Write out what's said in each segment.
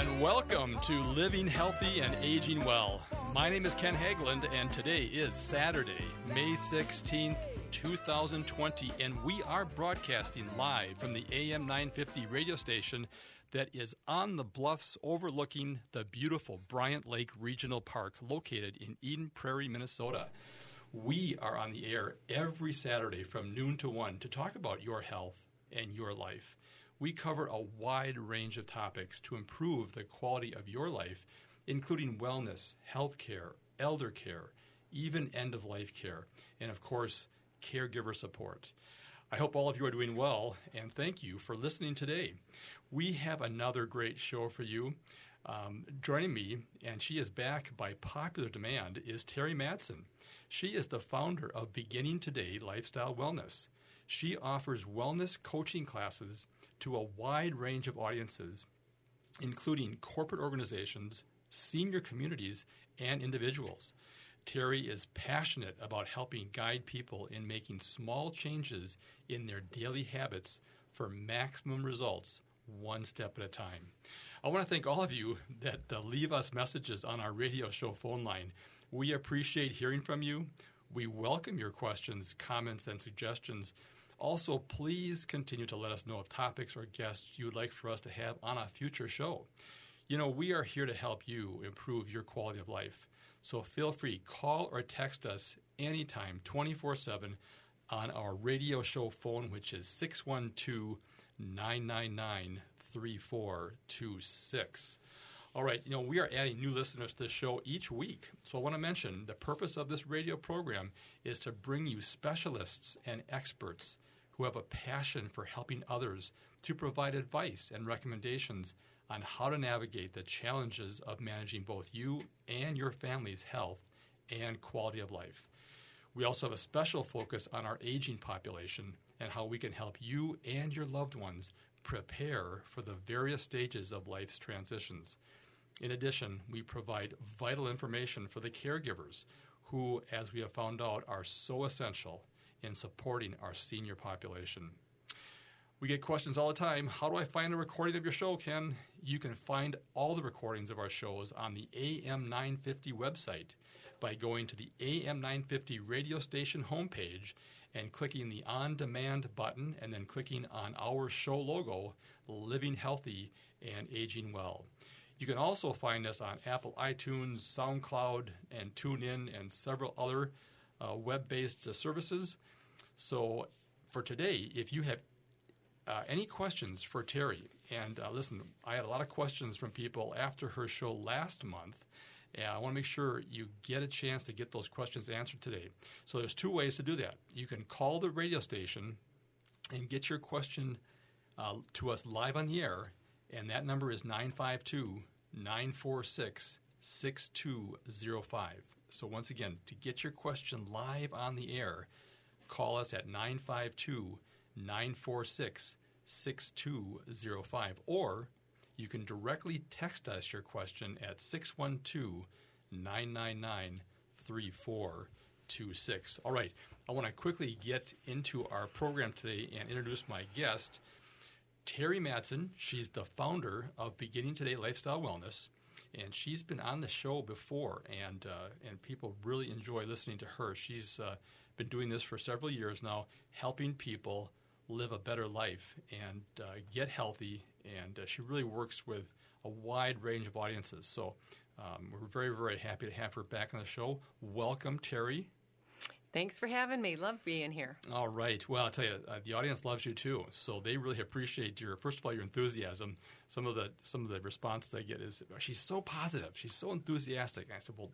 And welcome to Living Healthy and Aging Well. My name is Ken Haglind, and today is Saturday, May 16th, 2020, and we are broadcasting live from the AM 950 radio station that is on the bluffs overlooking the beautiful Bryant Lake Regional Park located in Eden Prairie, Minnesota. We are on the air every Saturday from noon to 1 to talk about your health and your life. We cover a wide range of topics to improve the quality of your life, including wellness, health care, elder care, even end of life care, and of course, caregiver support. I hope all of you are doing well, and thank you for listening today. We have another great show for you. Um, joining me, and she is back by popular demand, is Terri Mattson. She is the founder of Beginning Today Lifestyle Wellness. She offers wellness coaching classes to a wide range of audiences, including corporate organizations, senior communities, and individuals. Terri is passionate about helping guide people in making small changes in their daily habits for maximum results one step at a time. I want to thank all of you that uh, leave us messages on our radio show phone line. We appreciate hearing from you. We welcome your questions, comments, and suggestions. Also, please continue to let us know of topics or guests you would like for us to have on a future show. You know, we are here to help you improve your quality of life. So feel free, call or text us anytime, 24 7, on our radio show phone, which is 612 999 3426. All right, you know, we are adding new listeners to the show each week. So I want to mention the purpose of this radio program is to bring you specialists and experts who have a passion for helping others to provide advice and recommendations on how to navigate the challenges of managing both you and your family's health and quality of life. We also have a special focus on our aging population and how we can help you and your loved ones prepare for the various stages of life's transitions. In addition, we provide vital information for the caregivers who, as we have found out, are so essential in supporting our senior population. We get questions all the time. How do I find a recording of your show, Ken? You can find all the recordings of our shows on the AM 950 website by going to the AM 950 radio station homepage and clicking the on demand button and then clicking on our show logo, Living Healthy and Aging Well. You can also find us on Apple iTunes, SoundCloud, and TuneIn, and several other uh, web based uh, services. So, for today, if you have uh, any questions for Terri, and uh, listen, I had a lot of questions from people after her show last month. And I want to make sure you get a chance to get those questions answered today. So there's two ways to do that. You can call the radio station and get your question uh, to us live on the air, and that number is 952 946 6205. So once again, to get your question live on the air, call us at 952 946 6205 or you can directly text us your question at 612 999 3426. All right, I want to quickly get into our program today and introduce my guest, Terri Mattson. She's the founder of Beginning Today Lifestyle Wellness. And she's been on the show before, and uh, and people really enjoy listening to her. She's uh, been doing this for several years now, helping people live a better life and uh, get healthy. And uh, she really works with a wide range of audiences. So um, we're very, very happy to have her back on the show. Welcome, Terri. Thanks for having me. Love being here. All right. Well, I'll tell you, uh, the audience loves you too. So they really appreciate your first of all your enthusiasm. Some of the some of the response they get is she's so positive, she's so enthusiastic. And I said, well,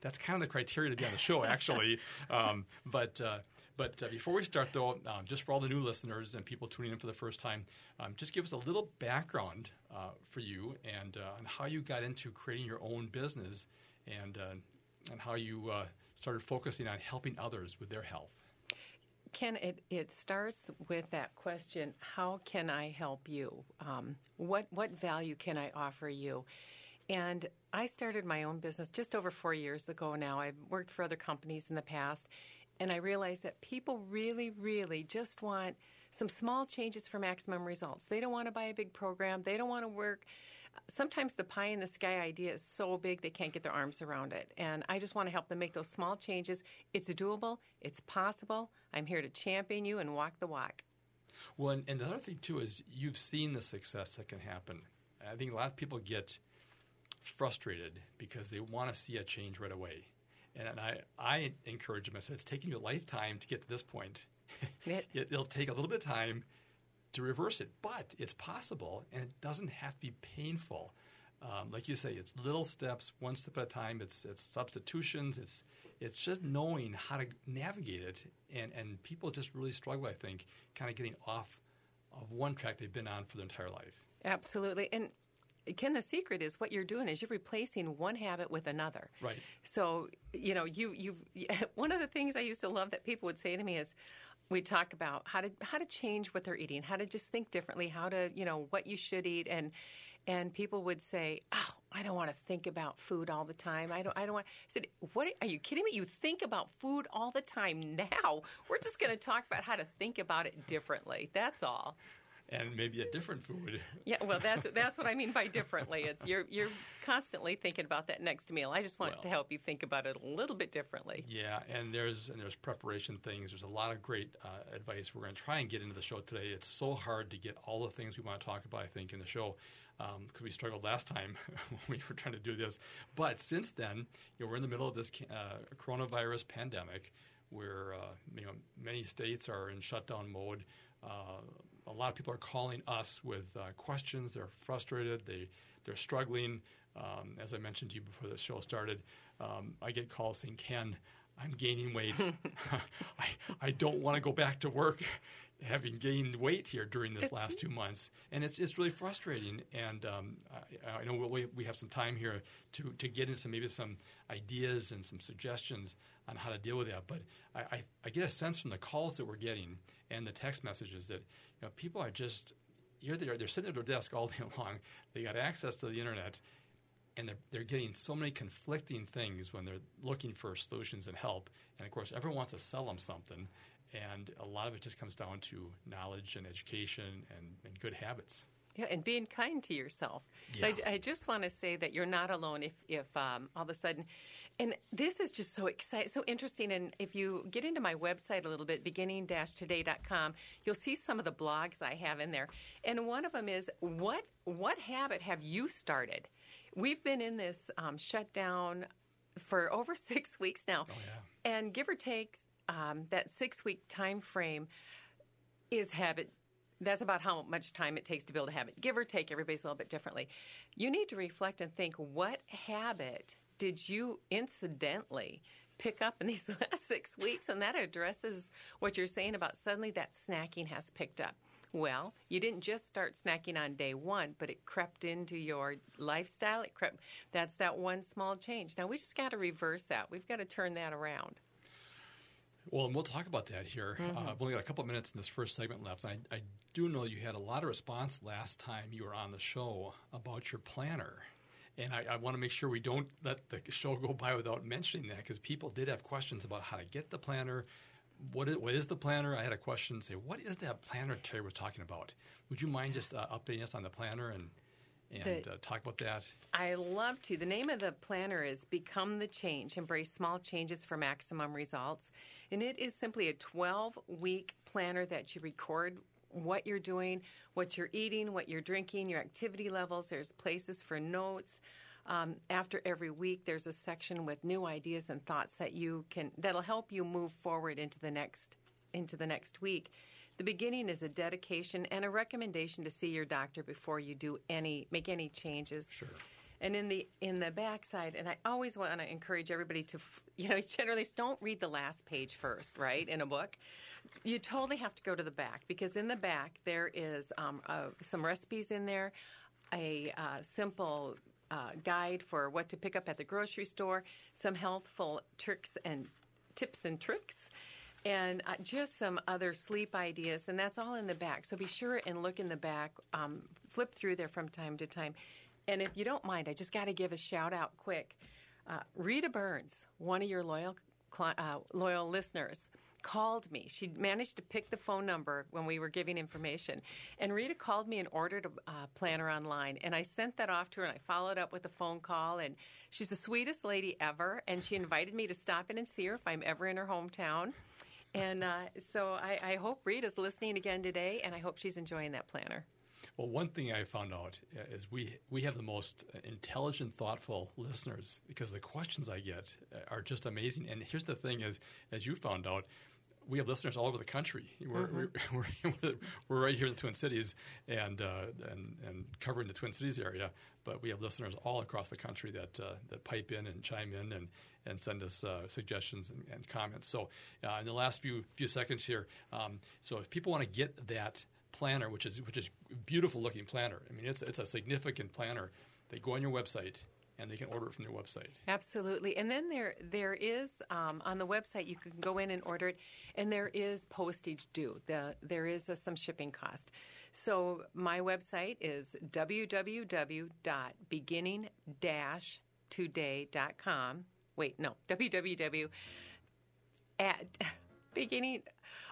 that's kind of the criteria to be on the show, actually. um, but uh, but uh, before we start, though, um, just for all the new listeners and people tuning in for the first time, um, just give us a little background uh, for you and uh, on how you got into creating your own business and uh, and how you uh, started focusing on helping others with their health. Ken, it, it starts with that question how can I help you? Um, what, what value can I offer you? And I started my own business just over four years ago now. I've worked for other companies in the past, and I realized that people really, really just want some small changes for maximum results. They don't want to buy a big program, they don't want to work sometimes the pie in the sky idea is so big they can't get their arms around it. And I just want to help them make those small changes. It's doable, it's possible. I'm here to champion you and walk the walk. Well, and, and the other thing, too, is you've seen the success that can happen. I think a lot of people get frustrated because they want to see a change right away. And, I, I encourage them. I said, it's taking you a lifetime to get to this point. It, It'll take a little bit of time to reverse it, but it's possible, and it doesn't have to be painful. Um, like you say, it's little steps, one step at a time. It's it's substitutions. It's it's just knowing how to navigate it, and and people just really struggle. I think, kind of getting off of one track they've been on for their entire life. Absolutely, and Ken, the secret is what you're doing is you're replacing one habit with another. Right. So, you know, you you one of the things I used to love that people would say to me is we talk about how to how to change what they're eating, how to just think differently, how to, you know, what you should eat and and people would say, "Oh, I don't want to think about food all the time. I don't I don't want." I said, "What are you kidding me? You think about food all the time now. We're just going to talk about how to think about it differently. That's all." And maybe a different food. Yeah, well, that's that's what I mean by differently. It's you're you're constantly thinking about that next meal. I just want well, to help you think about it a little bit differently. Yeah, and there's and there's preparation things. There's a lot of great uh, advice. We're going to try and get into the show today. It's so hard to get all the things we want to talk about. I think in the show because um, we struggled last time when we were trying to do this. But since then, you know, we're in the middle of this uh, coronavirus pandemic, where uh, you know many states are in shutdown mode. Uh, a lot of people are calling us with uh, questions. They're frustrated. They they're struggling. Um, as I mentioned to you before the show started, um, I get calls saying, "Ken, I'm gaining weight. I I don't want to go back to work." Having gained weight here during this last two months, and it's it's really frustrating. And um, I, I, know we, we have some time here to to get into maybe some ideas and some suggestions on how to deal with that. But I, I, I get a sense from the calls that we're getting and the text messages that know, people are just you're there, they're sitting at their desk all day long. They got access to the internet, and they're, they're getting so many conflicting things when they're looking for solutions and help. And of course, everyone wants to sell them something, and a lot of it just comes down to knowledge and education and, and good habits. Yeah, and being kind to yourself. Yeah. I, I, just want to say that you're not alone if, if um, all of a sudden, and this is just so exciting, so interesting. And if you get into my website a little bit, beginning-today.com, you'll see some of the blogs I have in there. And one of them is what what habit have you started? We've been in this um, shutdown for over six weeks now, oh, yeah. and give or take um, that six week time frame is habit that's about how much time it takes to build a habit. Give or take, everybody's a little bit differently. You need to reflect and think what habit did you incidentally pick up in these last six weeks? And that addresses what you're saying about suddenly that snacking has picked up. Well, you didn't just start snacking on day one, but it crept into your lifestyle. It crept. That's that one small change. Now we just got to reverse that. We've got to turn that around. Well, and we'll talk about that here. Uh, mm-hmm. Uh, I've only got a couple of minutes in this first segment left. I, I do know you had a lot of response last time you were on the show about your planner. And I, I want to make sure we don't let the show go by without mentioning that because people did have questions about how to get the planner. What is, what is the planner? I had a question say, What is that planner Terri was talking about? Would you mind just uh, updating us on the planner and and the, uh, talk about that? I love to. The name of the planner is Become the Change Embrace Small Changes for Maximum Results. And it is simply a 12 week planner that you record what you're doing, what you're eating, what you're drinking, your activity levels. There's places for notes. Um, after every week, there's a section with new ideas and thoughts that you can that'll help you move forward into the next into the next week. The beginning is a dedication and a recommendation to see your doctor before you do any make any changes. Sure. And in the in the backside, and I always want to encourage everybody to, you know, generally don't read the last page first, right, in a book. You totally have to go to the back because in the back there is um, uh, some recipes in there, a uh, simple uh, guide for what to pick up at the grocery store, some healthful tricks and tips and tricks, and uh, just some other sleep ideas, and that's all in the back. So be sure and look in the back, um, flip through there from time to time. And if you don't mind, I just got to give a shout out quick. Uh, Rita Burns, one of your loyal uh, loyal listeners, called me. She managed to pick the phone number when we were giving information. And Rita called me and ordered a uh, planner online. And I sent that off to her and I followed up with a phone call. And she's the sweetest lady ever. And she invited me to stop in and see her if I'm ever in her hometown. And uh, so I, I hope Rita's listening again today, and I hope she's enjoying that planner. Well, one thing I found out is we we have the most intelligent, thoughtful listeners because the questions I get are just amazing. And here's the thing: is as you found out, we have listeners all over the country. We're, mm-hmm. we're, we're, we're, right here in the Twin Cities and, uh, and, and covering the Twin Cities area, but we have listeners all across the country that, uh, that pipe in and chime in and, and send us uh, suggestions and, and, comments. So, uh, in the last few, few seconds here, um, so if people want to get that planner, which is which is beautiful looking planner. I mean, it's it's a significant planner. They go on your website and they can order it from their website. Absolutely, and then there there is um, on the website you can go in and order it, and there is postage due. The there is a, some shipping cost. So my website is www.beginning-today.com. Wait, no, www at beginning.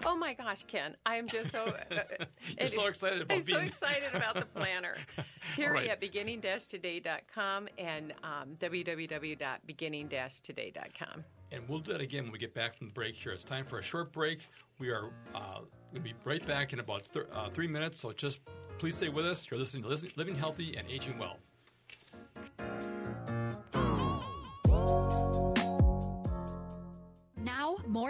Oh my gosh, Ken! I am just so. Uh, You're so excited about I'm being... so excited about the planner. Terri right. at beginning-today.com and um, www.beginning-today.com. And we'll do that again when we get back from the break here. It's time for a short break. We are uh, going to be right back in about th- uh, three minutes, so just please stay with us. You're listening to Living Healthy and Aging Well.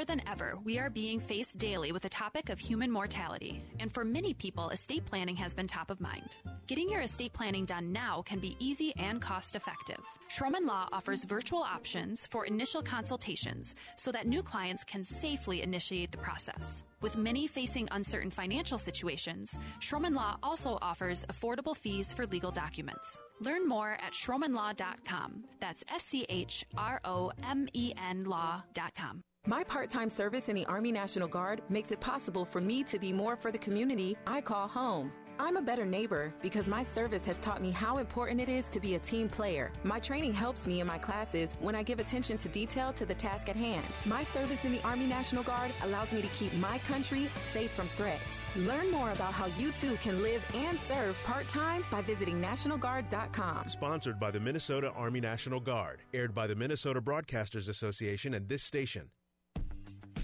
More than ever, we are being faced daily with the topic of human mortality, and for many people, estate planning has been top of mind. Getting your estate planning done now can be easy and cost effective. Schromen Law offers virtual options for initial consultations so that new clients can safely initiate the process. With many facing uncertain financial situations, Schromen Law also offers affordable fees for legal documents. Learn more at schromenlaw.com. That's S C H R O M E N law.com. My part time service in the Army National Guard makes it possible for me to be more for the community I call home. I'm a better neighbor because my service has taught me how important it is to be a team player. My training helps me in my classes when I give attention to detail to the task at hand. My service in the Army National Guard allows me to keep my country safe from threats. Learn more about how you too can live and serve part time by visiting NationalGuard.com. Sponsored by the Minnesota Army National Guard, aired by the Minnesota Broadcasters Association and this station.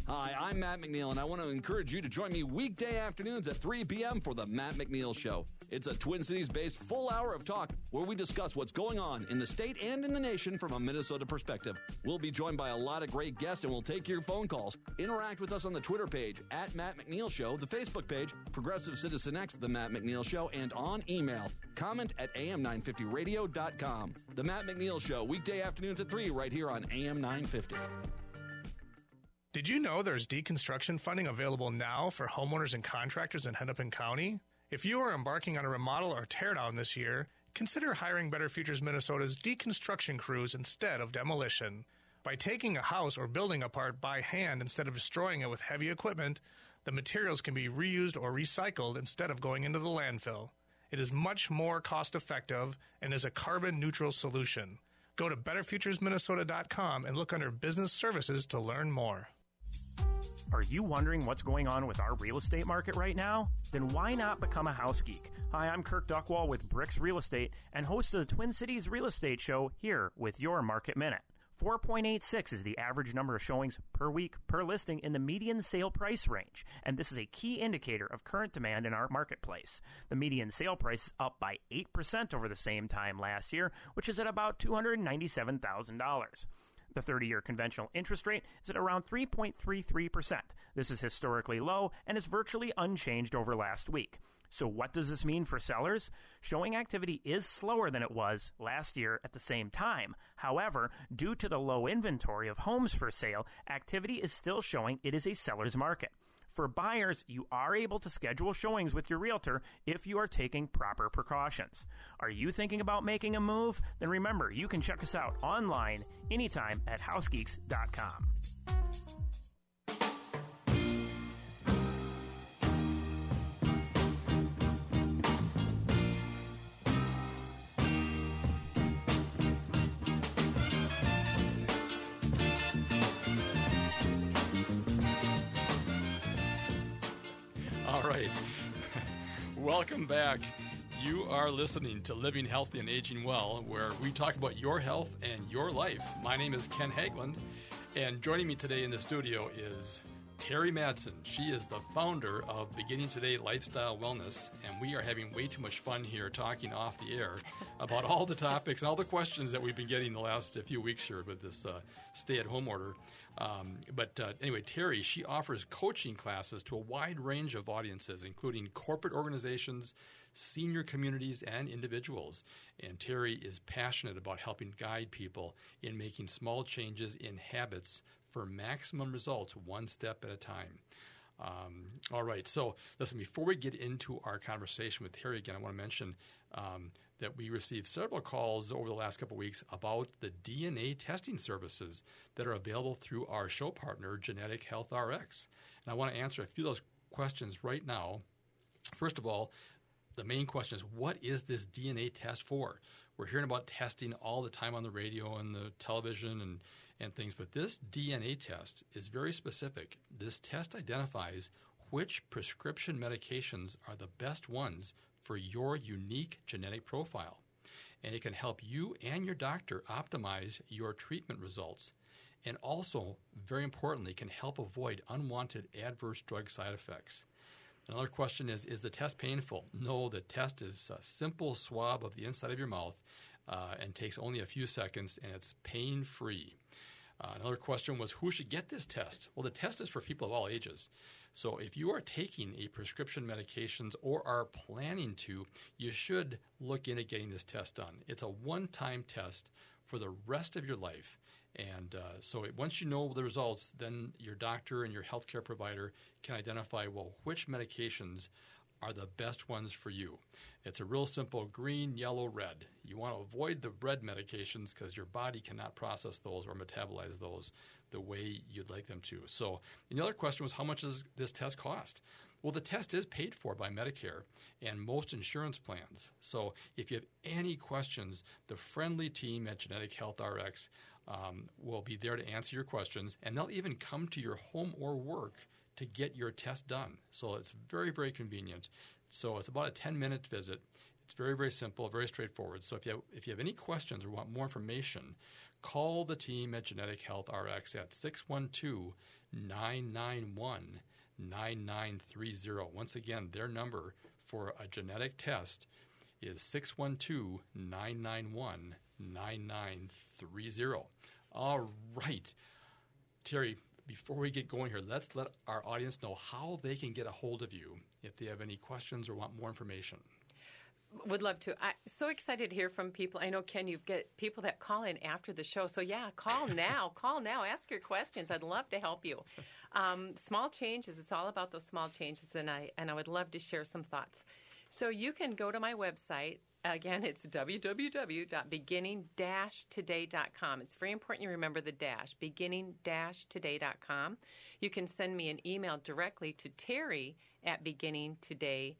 Hi, I'm Matt McNeil, and I want to encourage you to join me weekday afternoons at 3 p.m. for The Matt McNeil Show. It's a Twin Cities based full hour of talk where we discuss what's going on in the state and in the nation from a Minnesota perspective. We'll be joined by a lot of great guests, and we'll take your phone calls. Interact with us on the Twitter page, at Matt McNeil Show, the Facebook page, Progressive Citizen X, The Matt McNeil Show, and on email. Comment at am950radio.com. The Matt McNeil Show, weekday afternoons at 3, right here on AM 950. Did you know there's deconstruction funding available now for homeowners and contractors in Hennepin County? If you are embarking on a remodel or teardown this year, consider hiring Better Futures Minnesota's deconstruction crews instead of demolition. By taking a house or building apart by hand instead of destroying it with heavy equipment, the materials can be reused or recycled instead of going into the landfill. It is much more cost effective and is a carbon neutral solution. Go to betterfuturesminnesota.com and look under business services to learn more. Are you wondering what's going on with our real estate market right now? Then why not become a house geek? Hi, I'm Kirk Duckwall with Bricks Real Estate and host of the Twin Cities Real Estate Show here with your Market Minute. 4.86 is the average number of showings per week per listing in the median sale price range, and this is a key indicator of current demand in our marketplace. The median sale price is up by 8% over the same time last year, which is at about $297,000. The 30 year conventional interest rate is at around 3.33%. This is historically low and is virtually unchanged over last week. So, what does this mean for sellers? Showing activity is slower than it was last year at the same time. However, due to the low inventory of homes for sale, activity is still showing it is a seller's market. For buyers, you are able to schedule showings with your realtor if you are taking proper precautions. Are you thinking about making a move? Then remember, you can check us out online anytime at housegeeks.com. Welcome back. You are listening to Living Healthy and Aging Well, where we talk about your health and your life. My name is Ken Haglind, and joining me today in the studio is Terri Mattson. She is the founder of Beginning Today Lifestyle Wellness, and we are having way too much fun here talking off the air about all the topics and all the questions that we've been getting the last few weeks here with this uh, stay at home order. Um, but uh, anyway, Terri, she offers coaching classes to a wide range of audiences, including corporate organizations, senior communities, and individuals. And Terri is passionate about helping guide people in making small changes in habits for maximum results one step at a time. Um, all right, so listen, before we get into our conversation with Terri again, I want to mention um, that we received several calls over the last couple of weeks about the DNA testing services that are available through our show partner, Genetic Health RX. And I want to answer a few of those questions right now. First of all, the main question is what is this DNA test for? We're hearing about testing all the time on the radio and the television and, and things, but this DNA test is very specific. This test identifies which prescription medications are the best ones for your unique genetic profile. And it can help you and your doctor optimize your treatment results. And also, very importantly, can help avoid unwanted adverse drug side effects. Another question is Is the test painful? No, the test is a simple swab of the inside of your mouth uh, and takes only a few seconds, and it's pain free. Uh, another question was Who should get this test? Well, the test is for people of all ages. So if you are taking a prescription medications or are planning to, you should look into getting this test done. It's a one time test for the rest of your life. And uh, so once you know the results, then your doctor and your healthcare provider can identify well which medications are the best ones for you. It's a real simple green, yellow, red. You want to avoid the red medications because your body cannot process those or metabolize those the way you'd like them to. So, the other question was how much does this test cost? Well, the test is paid for by Medicare and most insurance plans. So, if you have any questions, the friendly team at Genetic Health RX um, will be there to answer your questions, and they'll even come to your home or work to get your test done. So it's very, very convenient. So it's about a 10 minute visit. It's very, very simple, very straightforward. So if you have, if you have any questions or want more information, call the team at Genetic Health RX at 612 991 9930. Once again, their number for a genetic test is 612 991 9930. All right. Terri, before we get going here, let's let our audience know how they can get a hold of you if they have any questions or want more information. Would love to. I'm so excited to hear from people. I know, Ken, you've got people that call in after the show. So, yeah, call now. call now. Ask your questions. I'd love to help you. Um, small changes. It's all about those small changes, and I, and I would love to share some thoughts. So, you can go to my website, Again, it's www.beginning-today.com. It's very important you remember the dash, beginning-today.com. You can send me an email directly to Terri at beginning-today.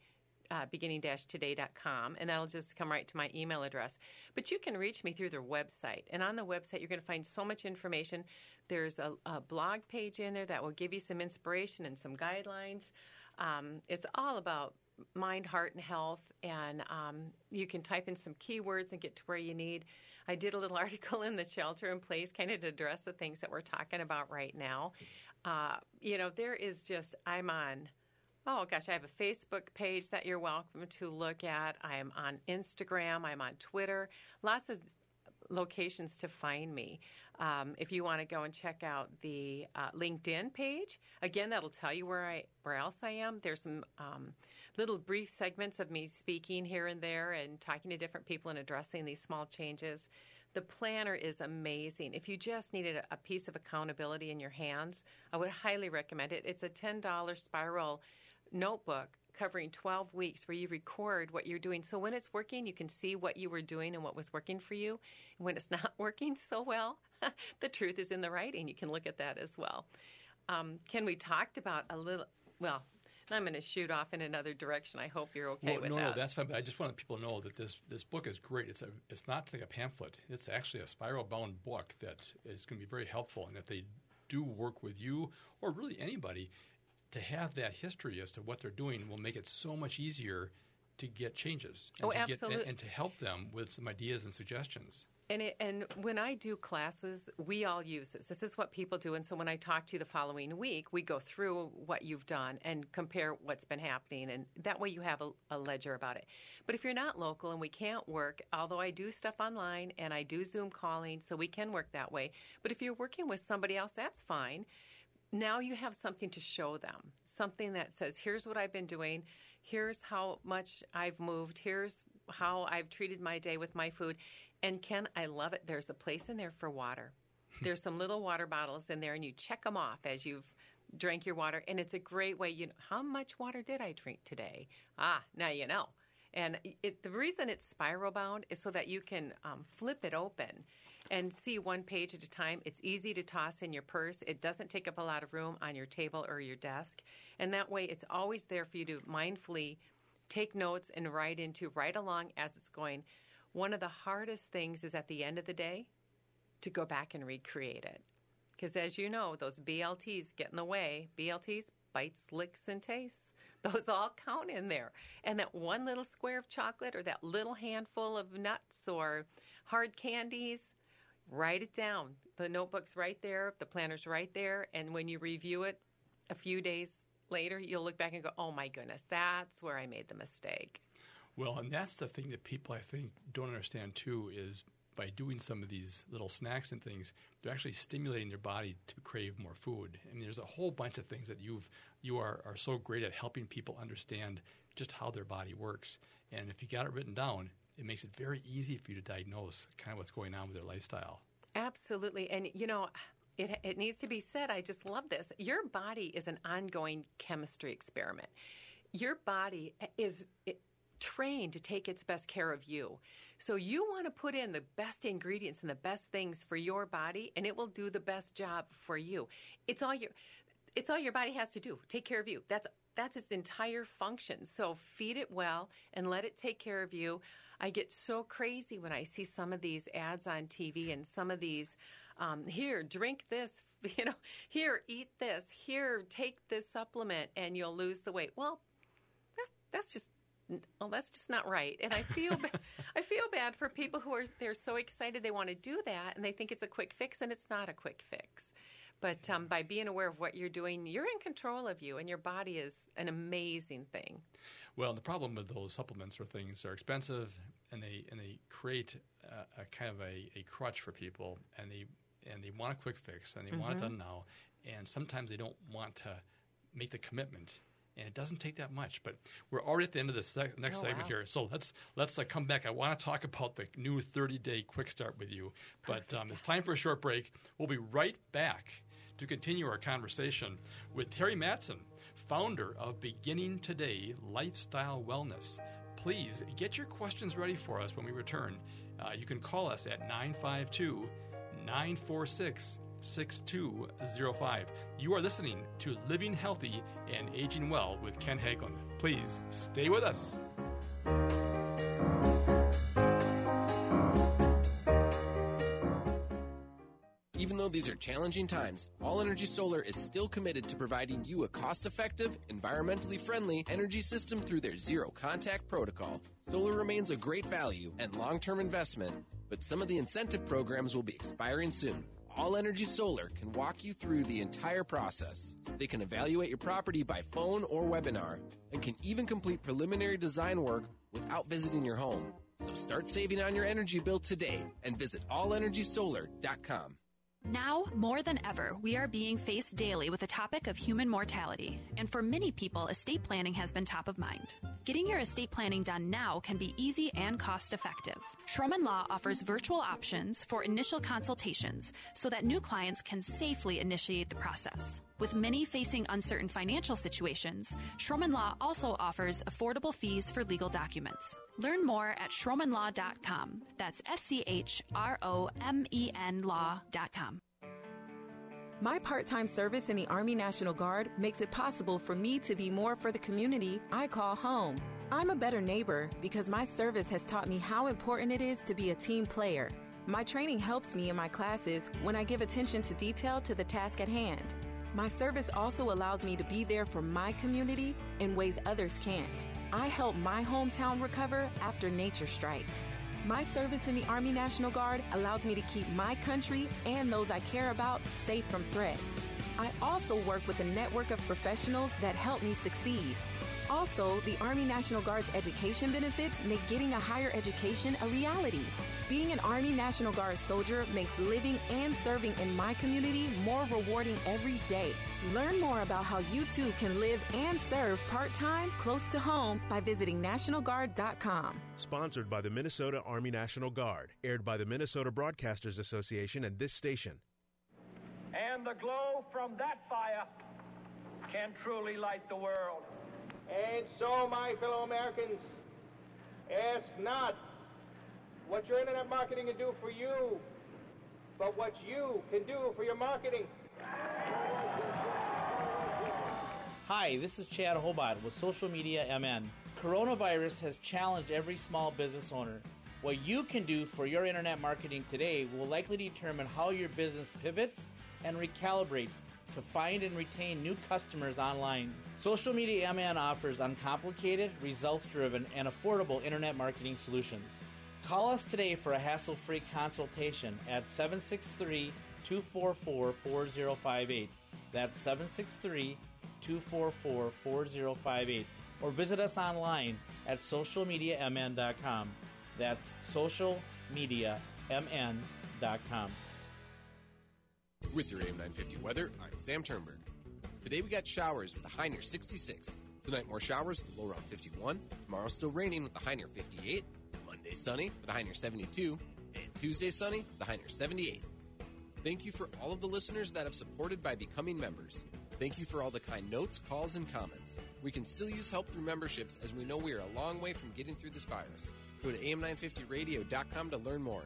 Uh, beginning-today.com and that'll just come right to my email address but you can reach me through their website and on the website you're going to find so much information there's a, a blog page in there that will give you some inspiration and some guidelines um, it's all about mind, heart, and health. And um, you can type in some keywords and get to where you need. I did a little article in the shelter in place, kind of to address the things that we're talking about right now. Uh, you know, there is just, I'm on. Oh gosh, I have a Facebook page that you're welcome to look at. I am on Instagram. I'm on Twitter. Lots of locations to find me. Um, if you want to go and check out the uh, LinkedIn page, again, that'll tell you where I where else I am. There's some um, little brief segments of me speaking here and there and talking to different people and addressing these small changes. The planner is amazing. If you just needed a, a piece of accountability in your hands, I would highly recommend it. It's a $10 spiral notebook covering 12 weeks where you record what you're doing. So when it's working, you can see what you were doing and what was working for you. And when it's not working so well, the truth is in the writing. You can look at that as well. Um, Ken we talked about a little, well, I'm going to shoot off in another direction. I hope you're okay well, with no, that. No, that's fine. But I just want people to know that this this book is great. It's a it's not like a pamphlet. It's actually a spiral bound book that is going to be very helpful. And if they do work with you or really anybody, to have that history as to what they're doing will make it so much easier to get changes. And Oh, to get- and, and to help them with some ideas and suggestions. And it, and when I do classes, we all use this. This is what people do. And so when I talk to you the following week, we go through what you've done and compare what's been happening, and that way you have a, a ledger about it. But if you're not local and we can't work, although I do stuff online and I do Zoom calling, so we can work that way. But if you're working with somebody else, that's fine. Now you have something to show them, something that says, "Here's what I've been doing. Here's how much I've moved. Here's how I've treated my day with my food." And Ken, I love it. There's a place in there for water. There's some little water bottles in there, and you check them off as you've drank your water. And it's a great way. You know, how much water did I drink today? Ah, now you know. And it, the reason it's spiral bound is so that you can um, flip it open and see one page at a time. It's easy to toss in your purse. It doesn't take up a lot of room on your table or your desk. And that way, it's always there for you to mindfully take notes and write into right along as it's going. One of the hardest things is at the end of the day to go back and recreate it. Because as you know, those BLTs get in the way. BLTs, bites, licks, and tastes. Those all count in there. And that one little square of chocolate or that little handful of nuts or hard candies, write it down. The notebook's right there, the planner's right there. And when you review it a few days later, you'll look back and go, oh my goodness, that's where I made the mistake. Well, and that's the thing that people I think don't understand too is by doing some of these little snacks and things, they're actually stimulating their body to crave more food. I mean, there's a whole bunch of things that you've you are are so great at helping people understand just how their body works. And if you got it written down, it makes it very easy for you to diagnose kind of what's going on with their lifestyle. Absolutely. And, you know, it, it needs to be said, I just love this. Your body is an ongoing chemistry experiment. Your body is it, trained to take its best care of you. So you want to put in the best ingredients and the best things for your body, and it will do the best job for you. It's all your. It's all your body has to do. Take care of you. That's that's its entire function. So feed it well and let it take care of you. I get so crazy when I see some of these ads on TV and some of these, um, here, drink this, you know, here, eat this, here, take this supplement and you'll lose the weight. Well, that's, that's just, well, that's just not right. And I feel, ba- I feel bad for people who are, they're so excited they want to do that and they think it's a quick fix and it's not a quick fix. But um, by being aware of what you're doing, you're in control of you, and your body is an amazing thing. Well, the problem with those supplements or things are expensive, and they and they create a, a kind of a, a crutch for people, and they and they want a quick fix, and they want it done now, and sometimes they don't want to make the commitment. And it doesn't take that much, but we're already at the end of the sec- next Oh, segment wow. here. So let's let's uh, come back. I want to talk about the new 30 day quick start with you, but um, it's time for a short break. We'll be right back to continue our conversation with Terri Mattson, founder of Beginning Today Lifestyle Wellness. Please get your questions ready for us when we return. Uh, you can call us at 952 946 6205. You are listening to Living Healthy and Aging Well with Ken Haglind. Please stay with us. Even though these are challenging times, All Energy Solar is still committed to providing you a cost effective, environmentally friendly energy system through their zero contact protocol. Solar remains a great value and long term investment, but some of the incentive programs will be expiring soon. All Energy Solar can walk you through the entire process. They can evaluate your property by phone or webinar and can even complete preliminary design work without visiting your home. So start saving on your energy bill today and visit allenergysolar.com. Now, more than ever, we are being faced daily with the topic of human mortality, and for many people, estate planning has been top of mind. Getting your estate planning done now can be easy and cost effective. Schromen Law offers virtual options for initial consultations so that new clients can safely initiate the process. With many facing uncertain financial situations, Schromen Law also offers affordable fees for legal documents. Learn more at schromenlaw.com. That's S C H R O M E N law.com. My part time service in the Army National Guard makes it possible for me to be more for the community I call home. I'm a better neighbor because my service has taught me how important it is to be a team player. My training helps me in my classes when I give attention to detail to the task at hand. My service also allows me to be there for my community in ways others can't. I help my hometown recover after nature strikes. My service in the Army National Guard allows me to keep my country and those I care about safe from threats. I also work with a network of professionals that help me succeed. Also, the Army National Guard's education benefits make getting a higher education a reality. Being an Army National Guard soldier makes living and serving in my community more rewarding every day. Learn more about how you too can live and serve part time close to home by visiting NationalGuard.com. Sponsored by the Minnesota Army National Guard, aired by the Minnesota Broadcasters Association and this station. And the glow from that fire can truly light the world. And so, my fellow Americans, ask not what your internet marketing can do for you, but what you can do for your marketing. Hi, this is Chad Hobart with Social Media MN. Coronavirus has challenged every small business owner. What you can do for your internet marketing today will likely determine how your business pivots and recalibrates to find and retain new customers online. Social Media MN offers uncomplicated, results driven, and affordable internet marketing solutions. Call us today for a hassle free consultation at 763 244 4058. That's 763 244 4058. Or visit us online at socialmediamn.com. That's socialmediamn.com. With your AM 950 weather, I'm Sam Turnberg. Today we got showers with a high near 66. Tonight more showers with a low around 51. Tomorrow still raining with a high near 58. Monday sunny with a high near 72. And Tuesday sunny with a high near 78. Thank you for all of the listeners that have supported by becoming members. Thank you for all the kind notes, calls, and comments. We can still use help through memberships as we know we are a long way from getting through this virus. Go to am950radio.com to learn more.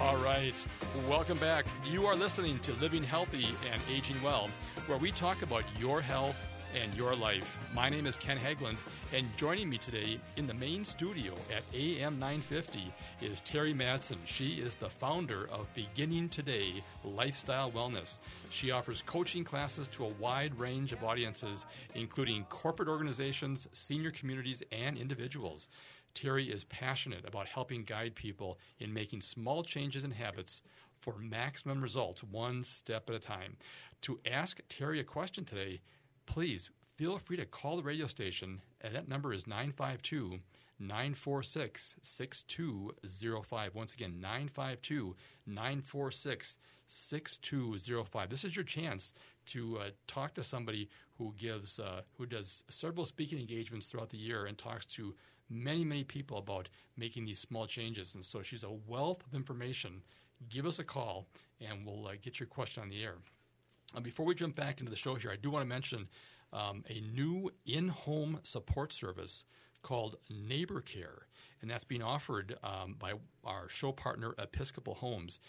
All right, welcome back. You are listening to Living Healthy and Aging Well, where we talk about your health and your life. My name is Ken Haglind, and joining me today in the main studio at AM 950 is Terri Mattson. She is the founder of Beginning Today Lifestyle Wellness. She offers coaching classes to a wide range of audiences, including corporate organizations, senior communities, and individuals. Terri is passionate about helping guide people in making small changes in habits for maximum results one step at a time. To ask Terri a question today, please feel free to call the radio station, and that number is 952 946 6205. Once again, 952 946 6205. This is your chance to uh, talk to somebody who gives uh, who does several speaking engagements throughout the year and talks to many many people about making these small changes and so she's a wealth of information give us a call and we'll uh, get your question on the air uh, before we jump back into the show here i do want to mention um, a new in-home support service called neighbor care and that's being offered um, by our show partner episcopal homes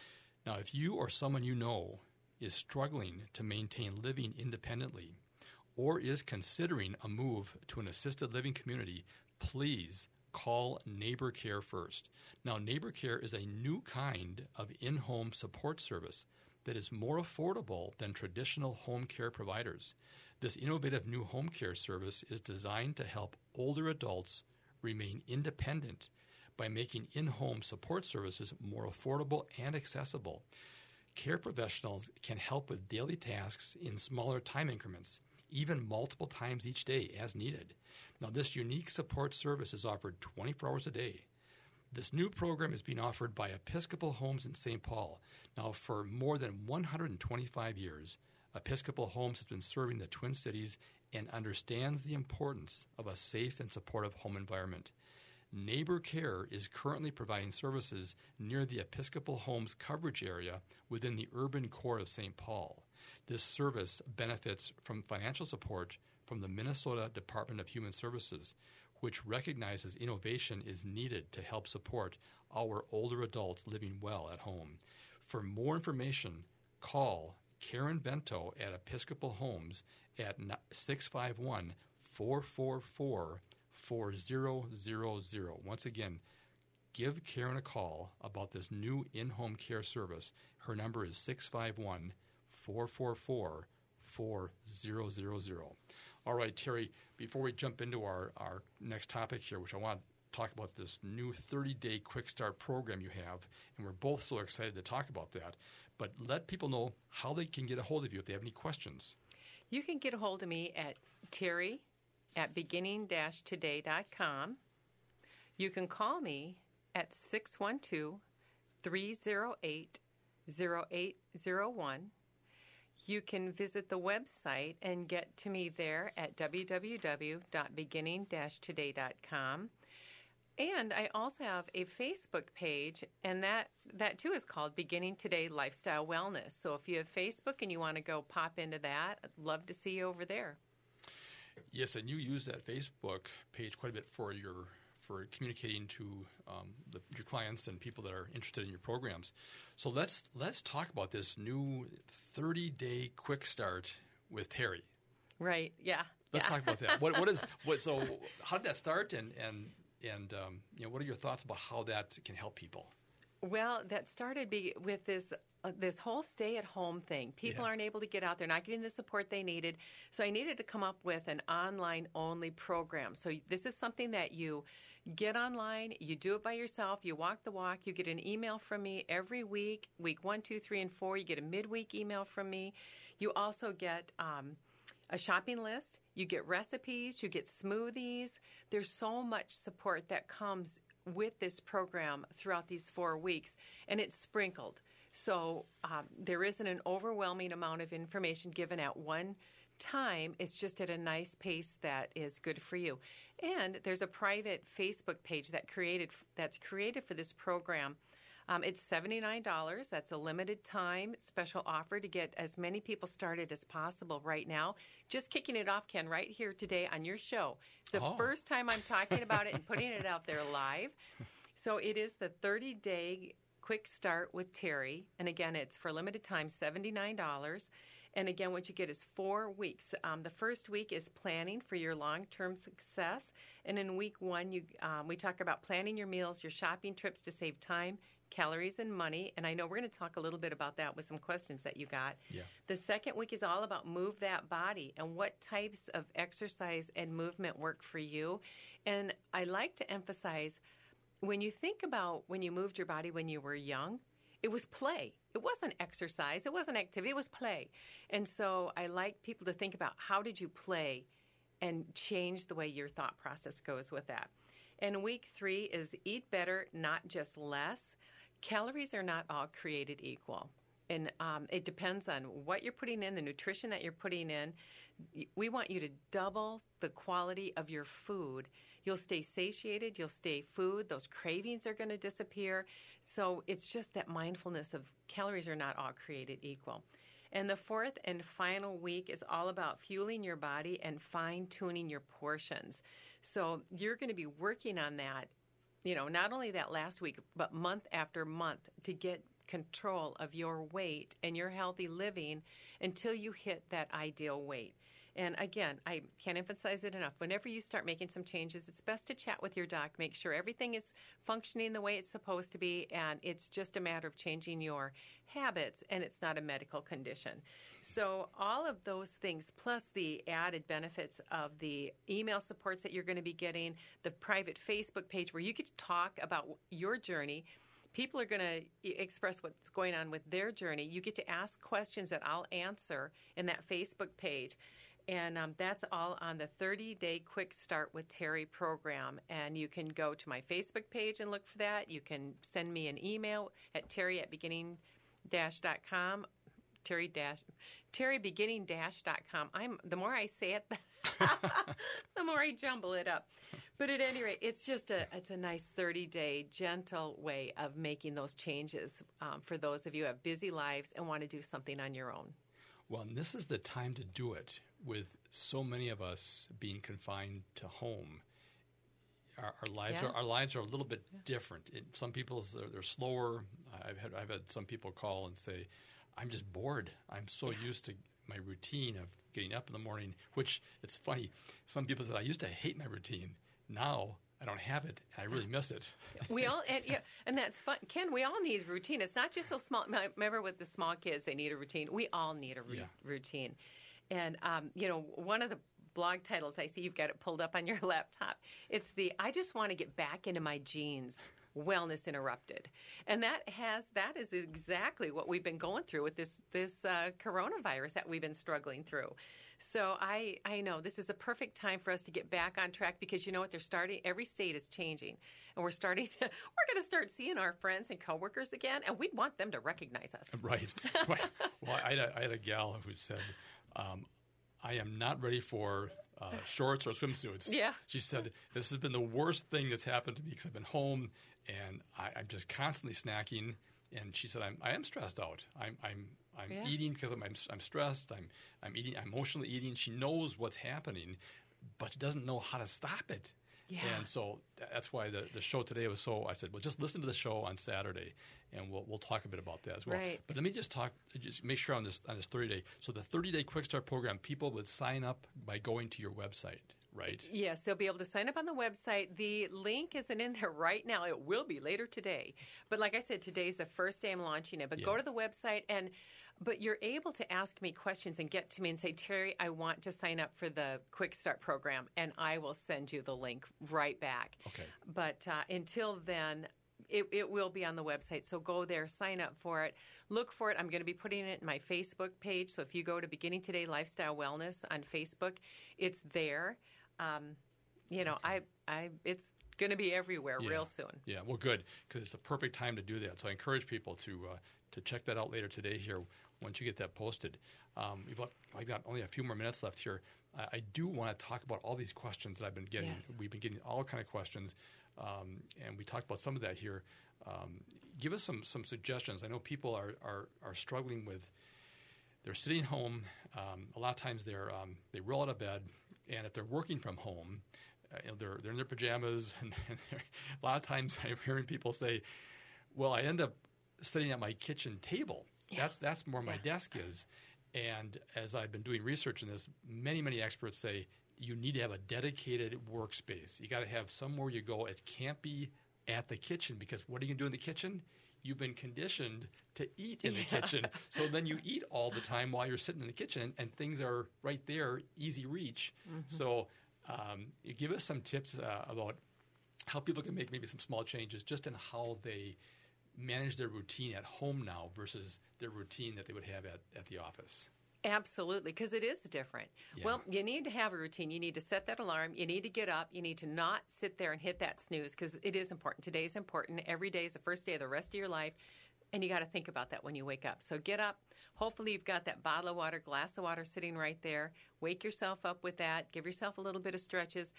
now if you or someone you know is struggling to maintain living independently or is considering a move to an assisted living community, please call Neighbor Care first. Now, Neighbor Care is a new kind of in home support service that is more affordable than traditional home care providers. This innovative new home care service is designed to help older adults remain independent by making in home support services more affordable and accessible. Care professionals can help with daily tasks in smaller time increments, even multiple times each day as needed. Now, this unique support service is offered 24 hours a day. This new program is being offered by Episcopal Homes in St. Paul. Now, for more than 125 years, Episcopal Homes has been serving the Twin Cities and understands the importance of a safe and supportive home environment. Neighbor Care is currently providing services near the Episcopal Homes coverage area within the urban core of St. Paul. This service benefits from financial support from the Minnesota Department of Human Services, which recognizes innovation is needed to help support our older adults living well at home. For more information, call Karen Bento at Episcopal Homes at 651 444 4000. Once again, give Karen a call about this new in home care service. Her number is 651 444 4000. All right, Terri, before we jump into our, our next topic here, which I want to talk about this new 30 day quick start program you have, and we're both so excited to talk about that. But let people know how they can get a hold of you if they have any questions. You can get a hold of me at Terri at beginning today.com. You can call me at 612 308 0801. You can visit the website and get to me there at www.beginning today.com. And I also have a Facebook page, and that, that too is called Beginning Today Lifestyle Wellness. So if you have Facebook and you want to go pop into that, I'd love to see you over there. Yes, and you use that Facebook page quite a bit for your for communicating to um, the, your clients and people that are interested in your programs. So let's let's talk about this new 30 day quick start with Terri. Right. Yeah. Let's yeah. talk about that. What what is what? So how did that start? And and and um, you know, what are your thoughts about how that can help people? Well, that started be, with this this whole stay at home thing. People yeah. aren't able to get out; they're not getting the support they needed. So I needed to come up with an online only program. So this is something that you get online, you do it by yourself, you walk the walk. You get an email from me every week, week one, two, three, and four. You get a midweek email from me. You also get um, a shopping list. You get recipes, you get smoothies. There's so much support that comes with this program throughout these four weeks, and it's sprinkled. So um, there isn't an overwhelming amount of information given at one time. It's just at a nice pace that is good for you. And there's a private Facebook page that created that's created for this program um, it's $79. That's a limited time special offer to get as many people started as possible right now. Just kicking it off, Ken, right here today on your show. It's the oh. first time I'm talking about it and putting it out there live. So it is the 30 day quick start with Terri. And again, it's for limited time, $79. And again, what you get is four weeks. Um, the first week is planning for your long term success. And in week one, you, um, we talk about planning your meals, your shopping trips to save time, calories and money. And I know we're going to talk a little bit about that with some questions that you got. Yeah. The second week is all about move that body and what types of exercise and movement work for you. And I like to emphasize when you think about when you moved your body when you were young, it was play. It wasn't exercise, it wasn't activity, it was play. And so I like people to think about how did you play and change the way your thought process goes with that. And week three is eat better, not just less calories are not all created equal. And um, it depends on what you're putting in, the nutrition that you're putting in. We want you to double the quality of your food. You'll stay satiated, you'll stay food, those cravings are going to disappear. So it's just that mindfulness of calories are not all created equal. And the fourth and final week is all about fueling your body and fine tuning your portions. So you're going to be working on that you know, not only that last week, but month after month to get control of your weight and your healthy living until you hit that ideal weight. And again, I can't emphasize it enough. Whenever you start making some changes, it's best to chat with your doc, make sure everything is functioning the way it's supposed to be, and it's just a matter of changing your habits, and it's not a medical condition. So, all of those things, plus the added benefits of the email supports that you're going to be getting, the private Facebook page where you to talk about your journey people are going to express what's going on with their journey. You get to ask questions that I'll answer in that Facebook page. And um, that's all on the 30 day quick start with Terri program. And you can go to my Facebook page and look for that. You can send me an email at terri at beginning dash.com. Terri dash Terri beginning dash.com. I'm the more I say it, the more I jumble it up. But at any rate, it's just a it's a nice 30 day gentle way of making those changes um, for those of you who have busy lives and want to do something on your own. Well, this is the time to do it with so many of us being confined to home, our, our lives Yeah. are our lives are a little bit different. It, some people they're, they're slower. I've had I've had some people call and say, "I'm just bored. I'm so used to my routine of getting up in the morning." Which it's funny. Some people said, "I used to hate my routine. Now I don't have it. and I really miss it." we all and, yeah, and that's fun ken we all need routine it's not just those small remember with the small kids they need a routine we all need a Yeah. routine and um, you know one of the blog titles i see you've got it pulled up on your laptop. It's the i just want to get back into my jeans wellness interrupted. And that has that is exactly what we've been going through with this this uh, coronavirus that we've been struggling through. So I, I know this is a perfect time for us to get back on track because you know what? They're starting every state is changing. And we're starting to we're going to start seeing our friends and coworkers again and we want them to recognize us. Right. right. Well, I had, a, I had a gal who said, um, I am not ready for uh, shorts or swimsuits. Yeah. She said, This has been the worst thing that's happened to me because I've been home and I, I'm just constantly snacking. And she said, I'm, I am stressed out. I'm, I'm, I'm Yeah. eating because I'm, I'm, I'm stressed. I'm, I'm eating, I'm emotionally eating. She knows what's happening, but she doesn't know how to stop it. Yeah. And so that's why the, the show today was so. I said, well, just listen to the show on Saturday, and we'll we'll talk a bit about that as well. Right. But let me just talk, just make sure on this on this thirty day. So the thirty day quick start program, people would sign up by going to your website, right? Yes, they'll be able to sign up on the website. The link isn't in there right now. It will be later today. But like I said, today's the first day I'm launching it. But go to the website and but you're able to ask me questions and get to me and say, Terri, I want to sign up for the Quick Start program, and I will send you the link right back. Okay. But uh, until then, it, it will be on the website. So go there, sign up for it, look for it. I'm going to be putting it in my Facebook page. So if you go to Beginning Today Lifestyle Wellness on Facebook, it's there. Um, you know, I, I, it's going to be everywhere Yeah. real soon. Yeah, well, good because it's a perfect time to do that. So I encourage people to uh, to check that out later today. Here, once you get that posted, um, we've got, I've got only a few more minutes left here. I, I do want to talk about all these questions that I've been getting. Yes. We've been getting all kind of questions, um, and we talked about some of that here. Um, give us some some suggestions. I know people are are, are struggling with they're sitting home. Um, a lot of times they're um, they roll out of bed, and if they're working from home, uh, you know, they're they're in their pajamas, and, and a lot of times I'm hearing people say, "Well, I end up sitting at my kitchen table. That's that's where my desk is." And as I've been doing research in this, many many experts say you need to have a dedicated workspace. You got to have somewhere you go. It can't be at the kitchen because what are you going to do in the kitchen? You've been conditioned to eat in the Yeah. kitchen. So then you eat all the time while you're sitting in the kitchen, and, things are right there, easy reach. Mhm. So um, give us some tips uh, about how people can make maybe some small changes just in how they manage their routine at home now versus their routine that they would have at, at the office. Absolutely, because it is different. Yeah. Well, you need to have a routine. You need to set that alarm. You need to get up. You need to not sit there and hit that snooze because it is important. Today is important. Every day is the first day of the rest of your life. And you got to think about that when you wake up. So get up. Hopefully, you've got that bottle of water, glass of water sitting right there. Wake yourself up with that. Give yourself a little bit of stretches.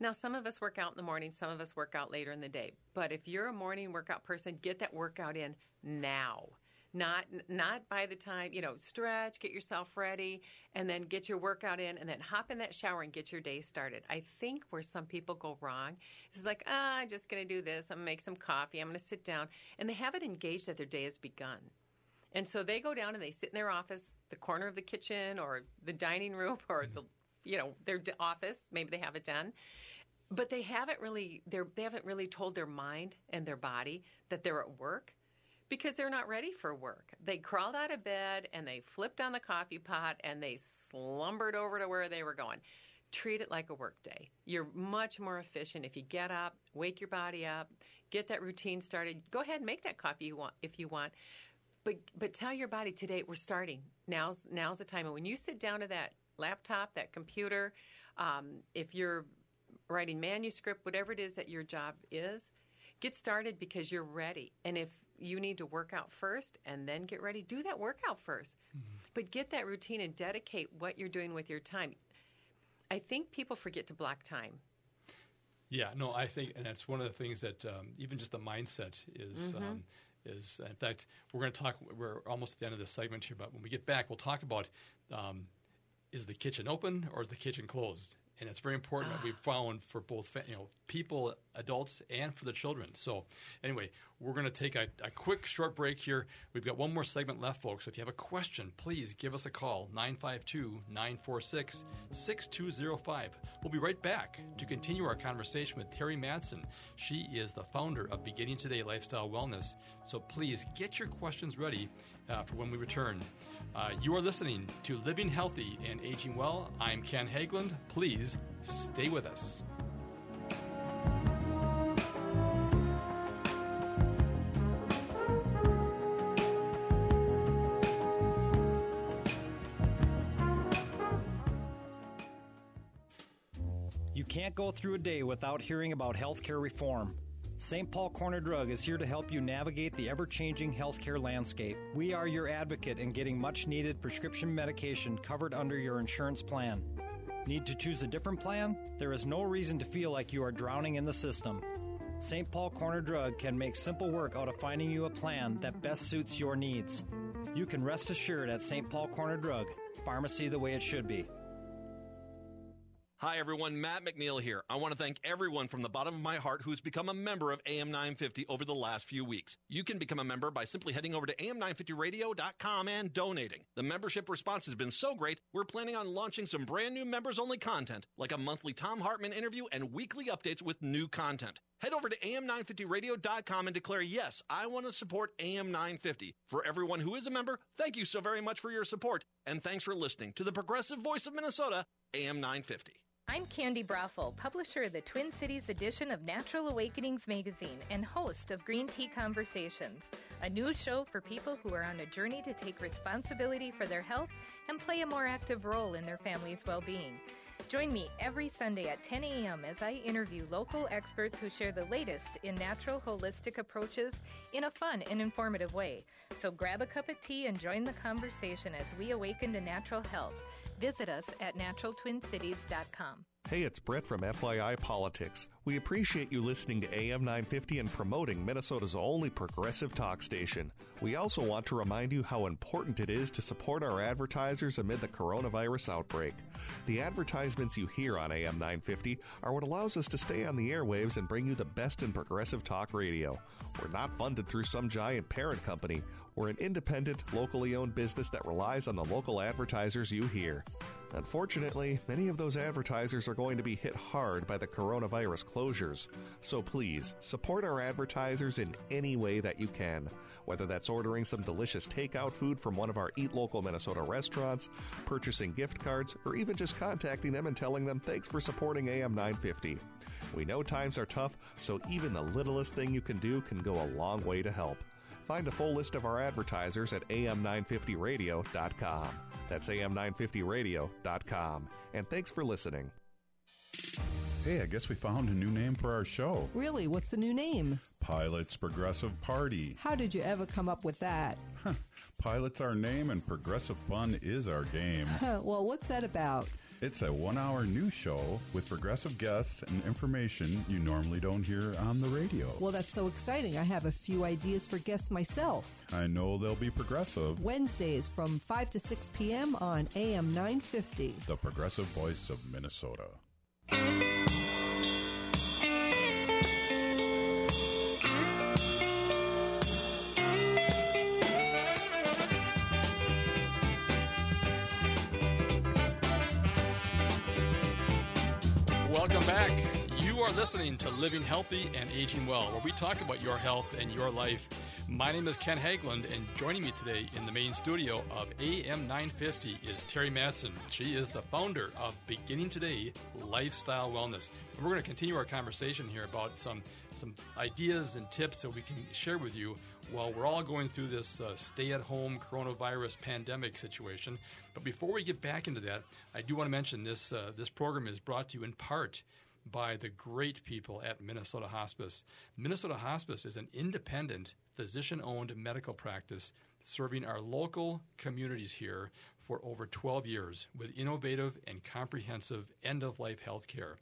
Now, some of us work out in the morning, some of us work out later in the day. But if you're a morning workout person, get that workout in now. Not not by the time, you know, stretch, get yourself ready, and then get your workout in, and then hop in that shower and get your day started. I think where some people go wrong is like, ah, I'm just going to do this. I'm to make some coffee. I'm going to sit down. And they haven't engaged that their day has begun. And so they go down and they sit in their office, the corner of the kitchen or the dining room or the, you know, their office. Maybe they have it done, but they haven't really they haven't really told their mind and their body that they're at work because they're not ready for work. They crawled out of bed and they flipped on the coffee pot and they slumbered over to where they were going. Treat it like a work day. You're much more efficient if you get up, wake your body up, get that routine started. Go ahead and make that coffee you want if you want. But but tell your body today we're starting. Now's now's the time. And when you sit down to that laptop, that computer, um, if you're writing manuscript, whatever it is that your job is, get started because you're ready. And if you need to work out first and then get ready, do that workout 1st But get that routine and dedicate what you're doing with your time. I think people forget to block time. Yeah, no, I think, and that's one of the things that um, even just the mindset is. Mhm. Um, is in fact, we're going to talk. We're almost at the end of this segment here, but when we get back, we'll talk about um, is the kitchen open or is the kitchen closed? And it's very important that we've found for both you know people, adults, and for the children. So anyway, we're going to take a, a quick short break here. We've got one more segment left, folks. If you have a question, please give us a call 952 946 6205. We'll be right back to continue our conversation with Terri Mattson. She is the founder of Beginning Today Lifestyle Wellness. So please get your questions ready uh, for when we return. Uh, you are listening to Living Healthy and Aging Well. I'm Ken Haglind. Please stay with us. You can't go through a day without hearing about healthcare reform. St. Paul Corner Drug is here to help you navigate the ever changing healthcare landscape. We are your advocate in getting much needed prescription medication covered under your insurance plan. Need to choose a different plan? There is no reason to feel like you are drowning in the system. St. Paul Corner Drug can make simple work out of finding you a plan that best suits your needs. You can rest assured at St. Paul Corner Drug, pharmacy the way it should be. Hi, everyone. Matt McNeil here. I want to thank everyone from the bottom of my heart who's become a member of AM 950 over the last few weeks. You can become a member by simply heading over to am950radio.com and donating. The membership response has been so great, we're planning on launching some brand new members only content, like a monthly Thom Hartmann interview and weekly updates with new content. Head over to am950radio.com and declare, yes, I want to support AM 950. For everyone who is a member, thank you so very much for your support. And thanks for listening to the progressive voice of Minnesota, AM 950. I'm Candi Broeffle, publisher of the Twin Cities edition of Natural Awakenings magazine and host of Green Tea Conversations, a new show for people who are on a journey to take responsibility for their health and play a more active role in their family's well being. Join me every Sunday at 10 a.m. as I interview local experts who share the latest in natural holistic approaches in a fun and informative way. So grab a cup of tea and join the conversation as we awaken to natural health. Visit us at naturaltwincities.com. Hey, it's Brett from FYI Politics. We appreciate you listening to AM 950 and promoting Minnesota's only progressive talk station. We also want to remind you how important it is to support our advertisers amid the coronavirus outbreak. The advertisements you hear on AM 950 are what allows us to stay on the airwaves and bring you the best in progressive talk radio. We're not funded through some giant parent company. We're an independent, locally owned business that relies on the local advertisers you hear. Unfortunately, many of those advertisers are going to be hit hard by the coronavirus closures. So please, support our advertisers in any way that you can. Whether that's ordering some delicious takeout food from one of our Eat Local Minnesota restaurants, purchasing gift cards, or even just contacting them and telling them thanks for supporting AM 950. We know times are tough, so even the littlest thing you can do can go a long way to help. Find a full list of our advertisers at am950radio.com. That's am950radio.com. And thanks for listening. Hey, I guess we found a new name for our show. Really? What's the new name? Pilot's Progressive Party. How did you ever come up with that? Pilot's our name and progressive fun is our game. well, what's that about? It's a one hour news show with progressive guests and information you normally don't hear on the radio. Well, that's so exciting. I have a few ideas for guests myself. I know they'll be progressive. Wednesdays from 5 to 6 p.m. on AM 950. The progressive voice of Minnesota. Listening to Living Healthy and Aging Well, where we talk about your health and your life. My name is Ken Haglind, and joining me today in the main studio of AM 950 is Terri Mattson. She is the founder of Beginning Today Lifestyle Wellness. And we're going to continue our conversation here about some, some ideas and tips that we can share with you while we're all going through this uh, stay at home coronavirus pandemic situation. But before we get back into that, I do want to mention this, uh, this program is brought to you in part by the great people at Minnesota Hospice. Minnesota Hospice is an independent, physician owned medical practice serving our local communities here for over 12 years with innovative and comprehensive end of life health care.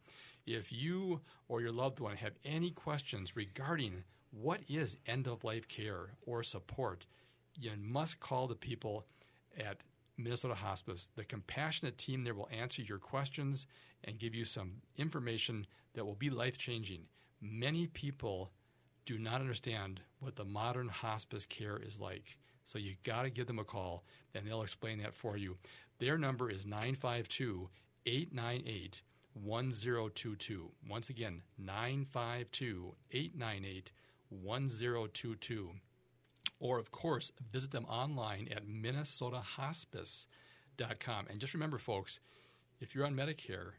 If you or your loved one have any questions regarding what is end of life care or support, you must call the people at Minnesota Hospice. The compassionate team there will answer your questions and give you some information that will be life changing. Many people do not understand what the modern hospice care is like. So you got to give them a call and they'll explain that for you. Their number is 952 898 1022. Once again, 952 898 1022. Or, of course, visit them online at minnesotahospice.com. And just remember, folks, if you're on Medicare,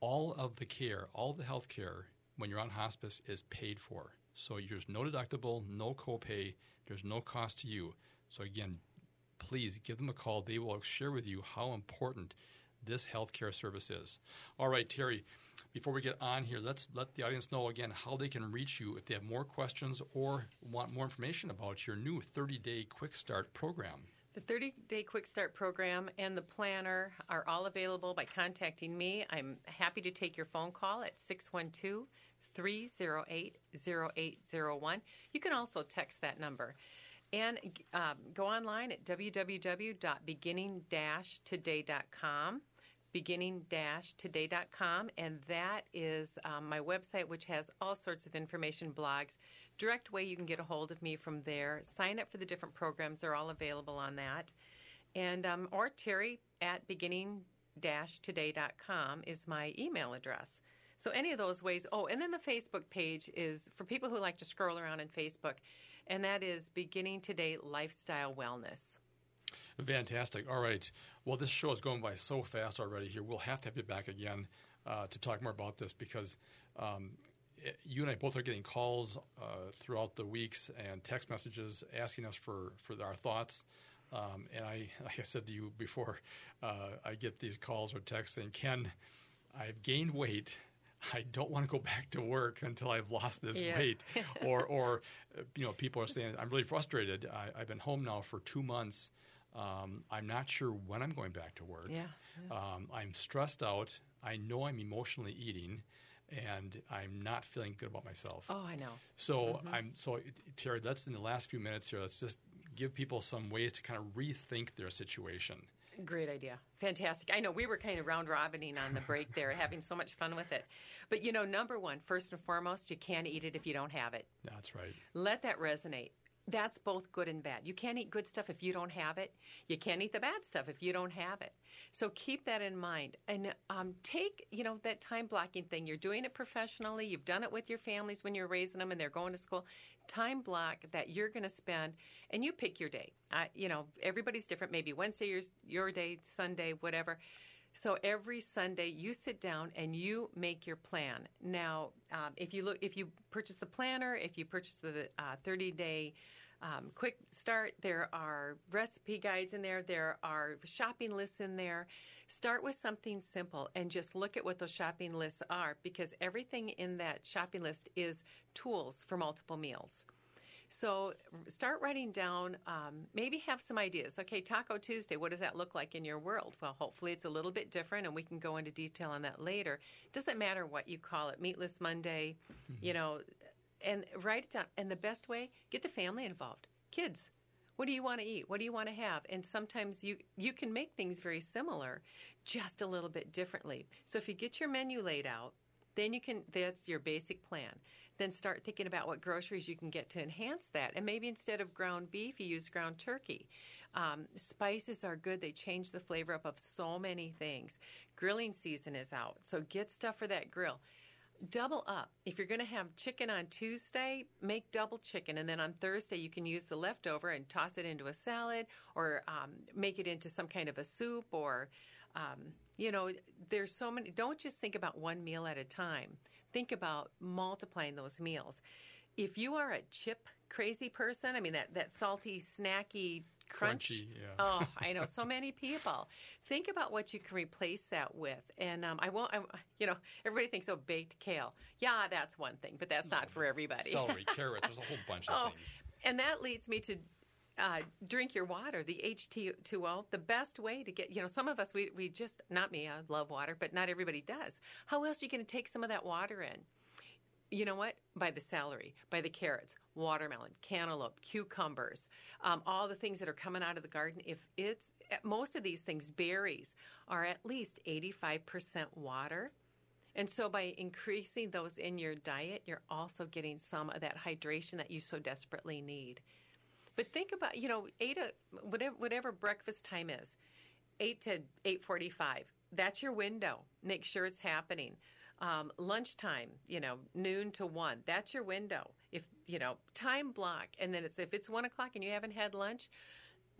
all of the care, all of the health care when you're on hospice is paid for. So there's no deductible, no copay, there's no cost to you. So again, please give them a call. They will share with you how important this healthcare service is. All right, Terri, before we get on here, let's let the audience know again how they can reach you if they have more questions or want more information about your new 30 day quick start program. The 30 day quick start program and the planner are all available by contacting me. I'm happy to take your phone call at 612 308 0801. You can also text that number. And um, go online at www.beginning-today.com beginning-today.com and that is um, my website which has all sorts of information blogs direct way you can get a hold of me from there. Sign up for the different programs they're all available on that. And um, or terri at beginning-today.com is my email address. So any of those ways oh and then the facebook page is for people who like to scroll around in facebook and that is beginning today lifestyle wellness Fantastic. All right. Well, this show is going by so fast already here. We'll have to have you back again uh, to talk more about this because um, it, you and I both are getting calls uh, throughout the weeks and text messages asking us for, for our thoughts. Um, and I, like I said to you before, uh, I get these calls or texts saying, Ken, I've gained weight. I don't want to go back to work until I've lost this Yeah. weight. or, or, you know, people are saying, I'm really frustrated. I, I've been home now for two months. Um, I'm not sure when I'm going back to work. Yeah. Um, I'm stressed out. I know I'm emotionally eating, and I'm not feeling good about myself. oh i know So I'm so Terri. Let's in the last few minutes here. Let's just give people some ways to kind of rethink their situation. Great idea. Fantastic. I know we were kind of round robining on the break there, having so much fun with it. But you know, number one, first and foremost, you can't eat it if you don't have it. That's right. Let that resonate. That's both good and bad. You can't eat good stuff if you don't have it. You can't eat the bad stuff if you don't have it. So keep that in mind and um, take you know that time blocking thing. You're doing it professionally. You've done it with your families when you're raising them and they're going to school. Time block that you're going to spend, and you pick your day. You know everybody's different. Maybe Wednesday your your day, Sunday, whatever. So every Sunday, you sit down and you make your plan. Now, um, if you look, if you purchase a planner, if you purchase the uh, 30 day um, quick start, there are recipe guides in there, there are shopping lists in there. Start with something simple and just look at what those shopping lists are because everything in that shopping list is tools for multiple meals. So start writing down, um, maybe have some ideas. Okay, Taco Tuesday, what does that look like in your world? Well, hopefully it's a little bit different and we can go into detail on that later. Doesn't matter what you call it, Meatless Monday, you know, and write it down. And the best way, get the family involved. Kids, what do you want to eat? What do you want to have? And sometimes you you can make things very similar, just a little bit differently. So if you get your menu laid out, then you can that's your basic plan. Then start thinking about what groceries you can get to enhance that. And maybe instead of ground beef, you use ground turkey. Um, spices are good. They change the flavor up of so many things. Grilling season is out. So get stuff for that grill double up. If you're going to have chicken on Tuesday, make double chicken. And then on Thursday, you can use the leftover and toss it into a salad or um, make it into some kind of a soup or, um, you know, there's so many. Don't just think about one meal at a time, think about multiplying those meals. If you are a chip crazy person, I mean, that, that salty, snacky, crunch. Crunchy, yeah. Oh, I know so many people. Think about what you can replace that with, and um, I won't. I, you know, everybody thinks oh, baked kale. Yeah, that's one thing, but that's not for everybody. Celery, carrots. There's a whole bunch of oh, things. and that leads me to. Uh, drink your water, the H2O, the best way to get, you know, some of us, we, we just, not me, I love water, but not everybody does. How else are you going to take some of that water in? you know what? By the celery, by the carrots, watermelon, cantaloupe, cucumbers, um, all the things that are coming out of the garden. If it's most of these things, berries are at least 85% water. And so by increasing those in your diet, you're also getting some of that hydration that you so desperately need. But think about, you know, eight a, whatever whatever breakfast time is, eight to eight forty-five. That's your window. Make sure it's happening. Um, lunchtime, you know, noon to one. That's your window. If you know, time block, and then it's if it's one o'clock and you haven't had lunch,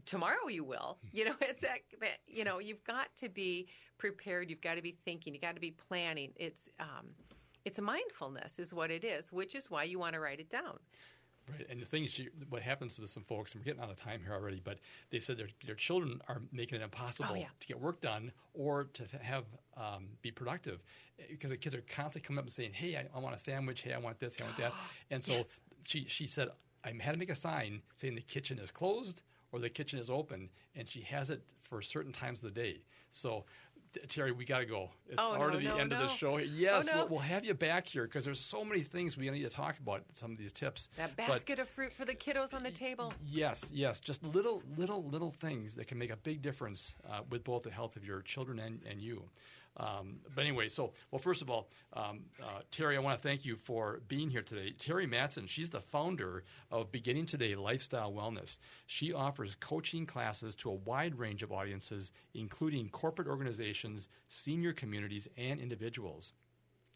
tomorrow you will. You know, it's that, you know, you've got to be prepared. You've got to be thinking. You have got to be planning. It's um, it's mindfulness is what it is, which is why you want to write it down. Right, and the thing is, what happens with some folks, and we're getting out of time here already, but they said their, their children are making it impossible Oh, yeah. to get work done or to have um, be productive because the kids are constantly coming up and saying, "Hey, I, I want a sandwich. Hey, I want this. Hey, I want that." And so Yes. she she said, "I had to make a sign saying the kitchen is closed or the kitchen is open," and she has it for certain times of the day. So. Terri, we got to go. It's Oh, no, the no, end of the show. Yes, Oh, no. we'll, we'll have you back here because there's so many things we need to talk about. Some of these tips. That But- basket of fruit for the kiddos on the table. Yes, yes, just little, little, little things that can make a big difference uh, with both the health of your children and, and you. Um, but anyway, so well, first of all, um, uh, Terri, I want to thank you for being here today. Terri Mattson, she's the founder of Beginning Today Lifestyle Wellness. She offers coaching classes to a wide range of audiences, including corporate organizations, senior communities, and individuals.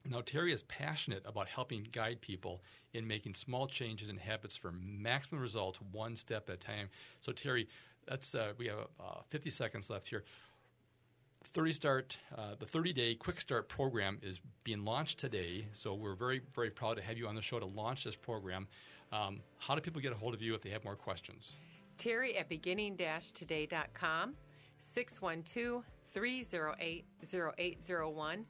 Now, Terri is passionate about helping guide people in making small changes in habits for maximum results, one step at a time. So, Terri, that's uh, we have uh, 50 seconds left here. 30 start uh, the 30 day quick start program is being launched today so we're very very proud to have you on the show to launch this program um, how do people get a hold of you if they have more questions Terri at beginning-today.com, 612-308-0801.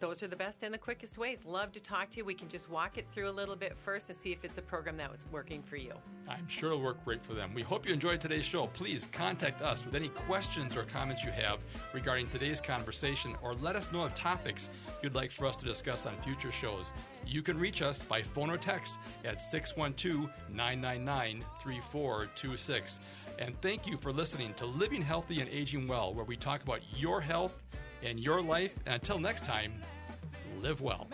Those are the best and the quickest ways. Love to talk to you. We can just walk it through a little bit first and see if it's a program that was working for you. i'm sure it'll work great for them we hope you enjoyed today's show please contact us with any questions or comments you have regarding today's conversation or let us know of topics you'd like for us to discuss on future shows you can reach us by phone or text at 612-999-3426 and thank you for listening to living healthy and aging well where we talk about your health and your life and until next time live well.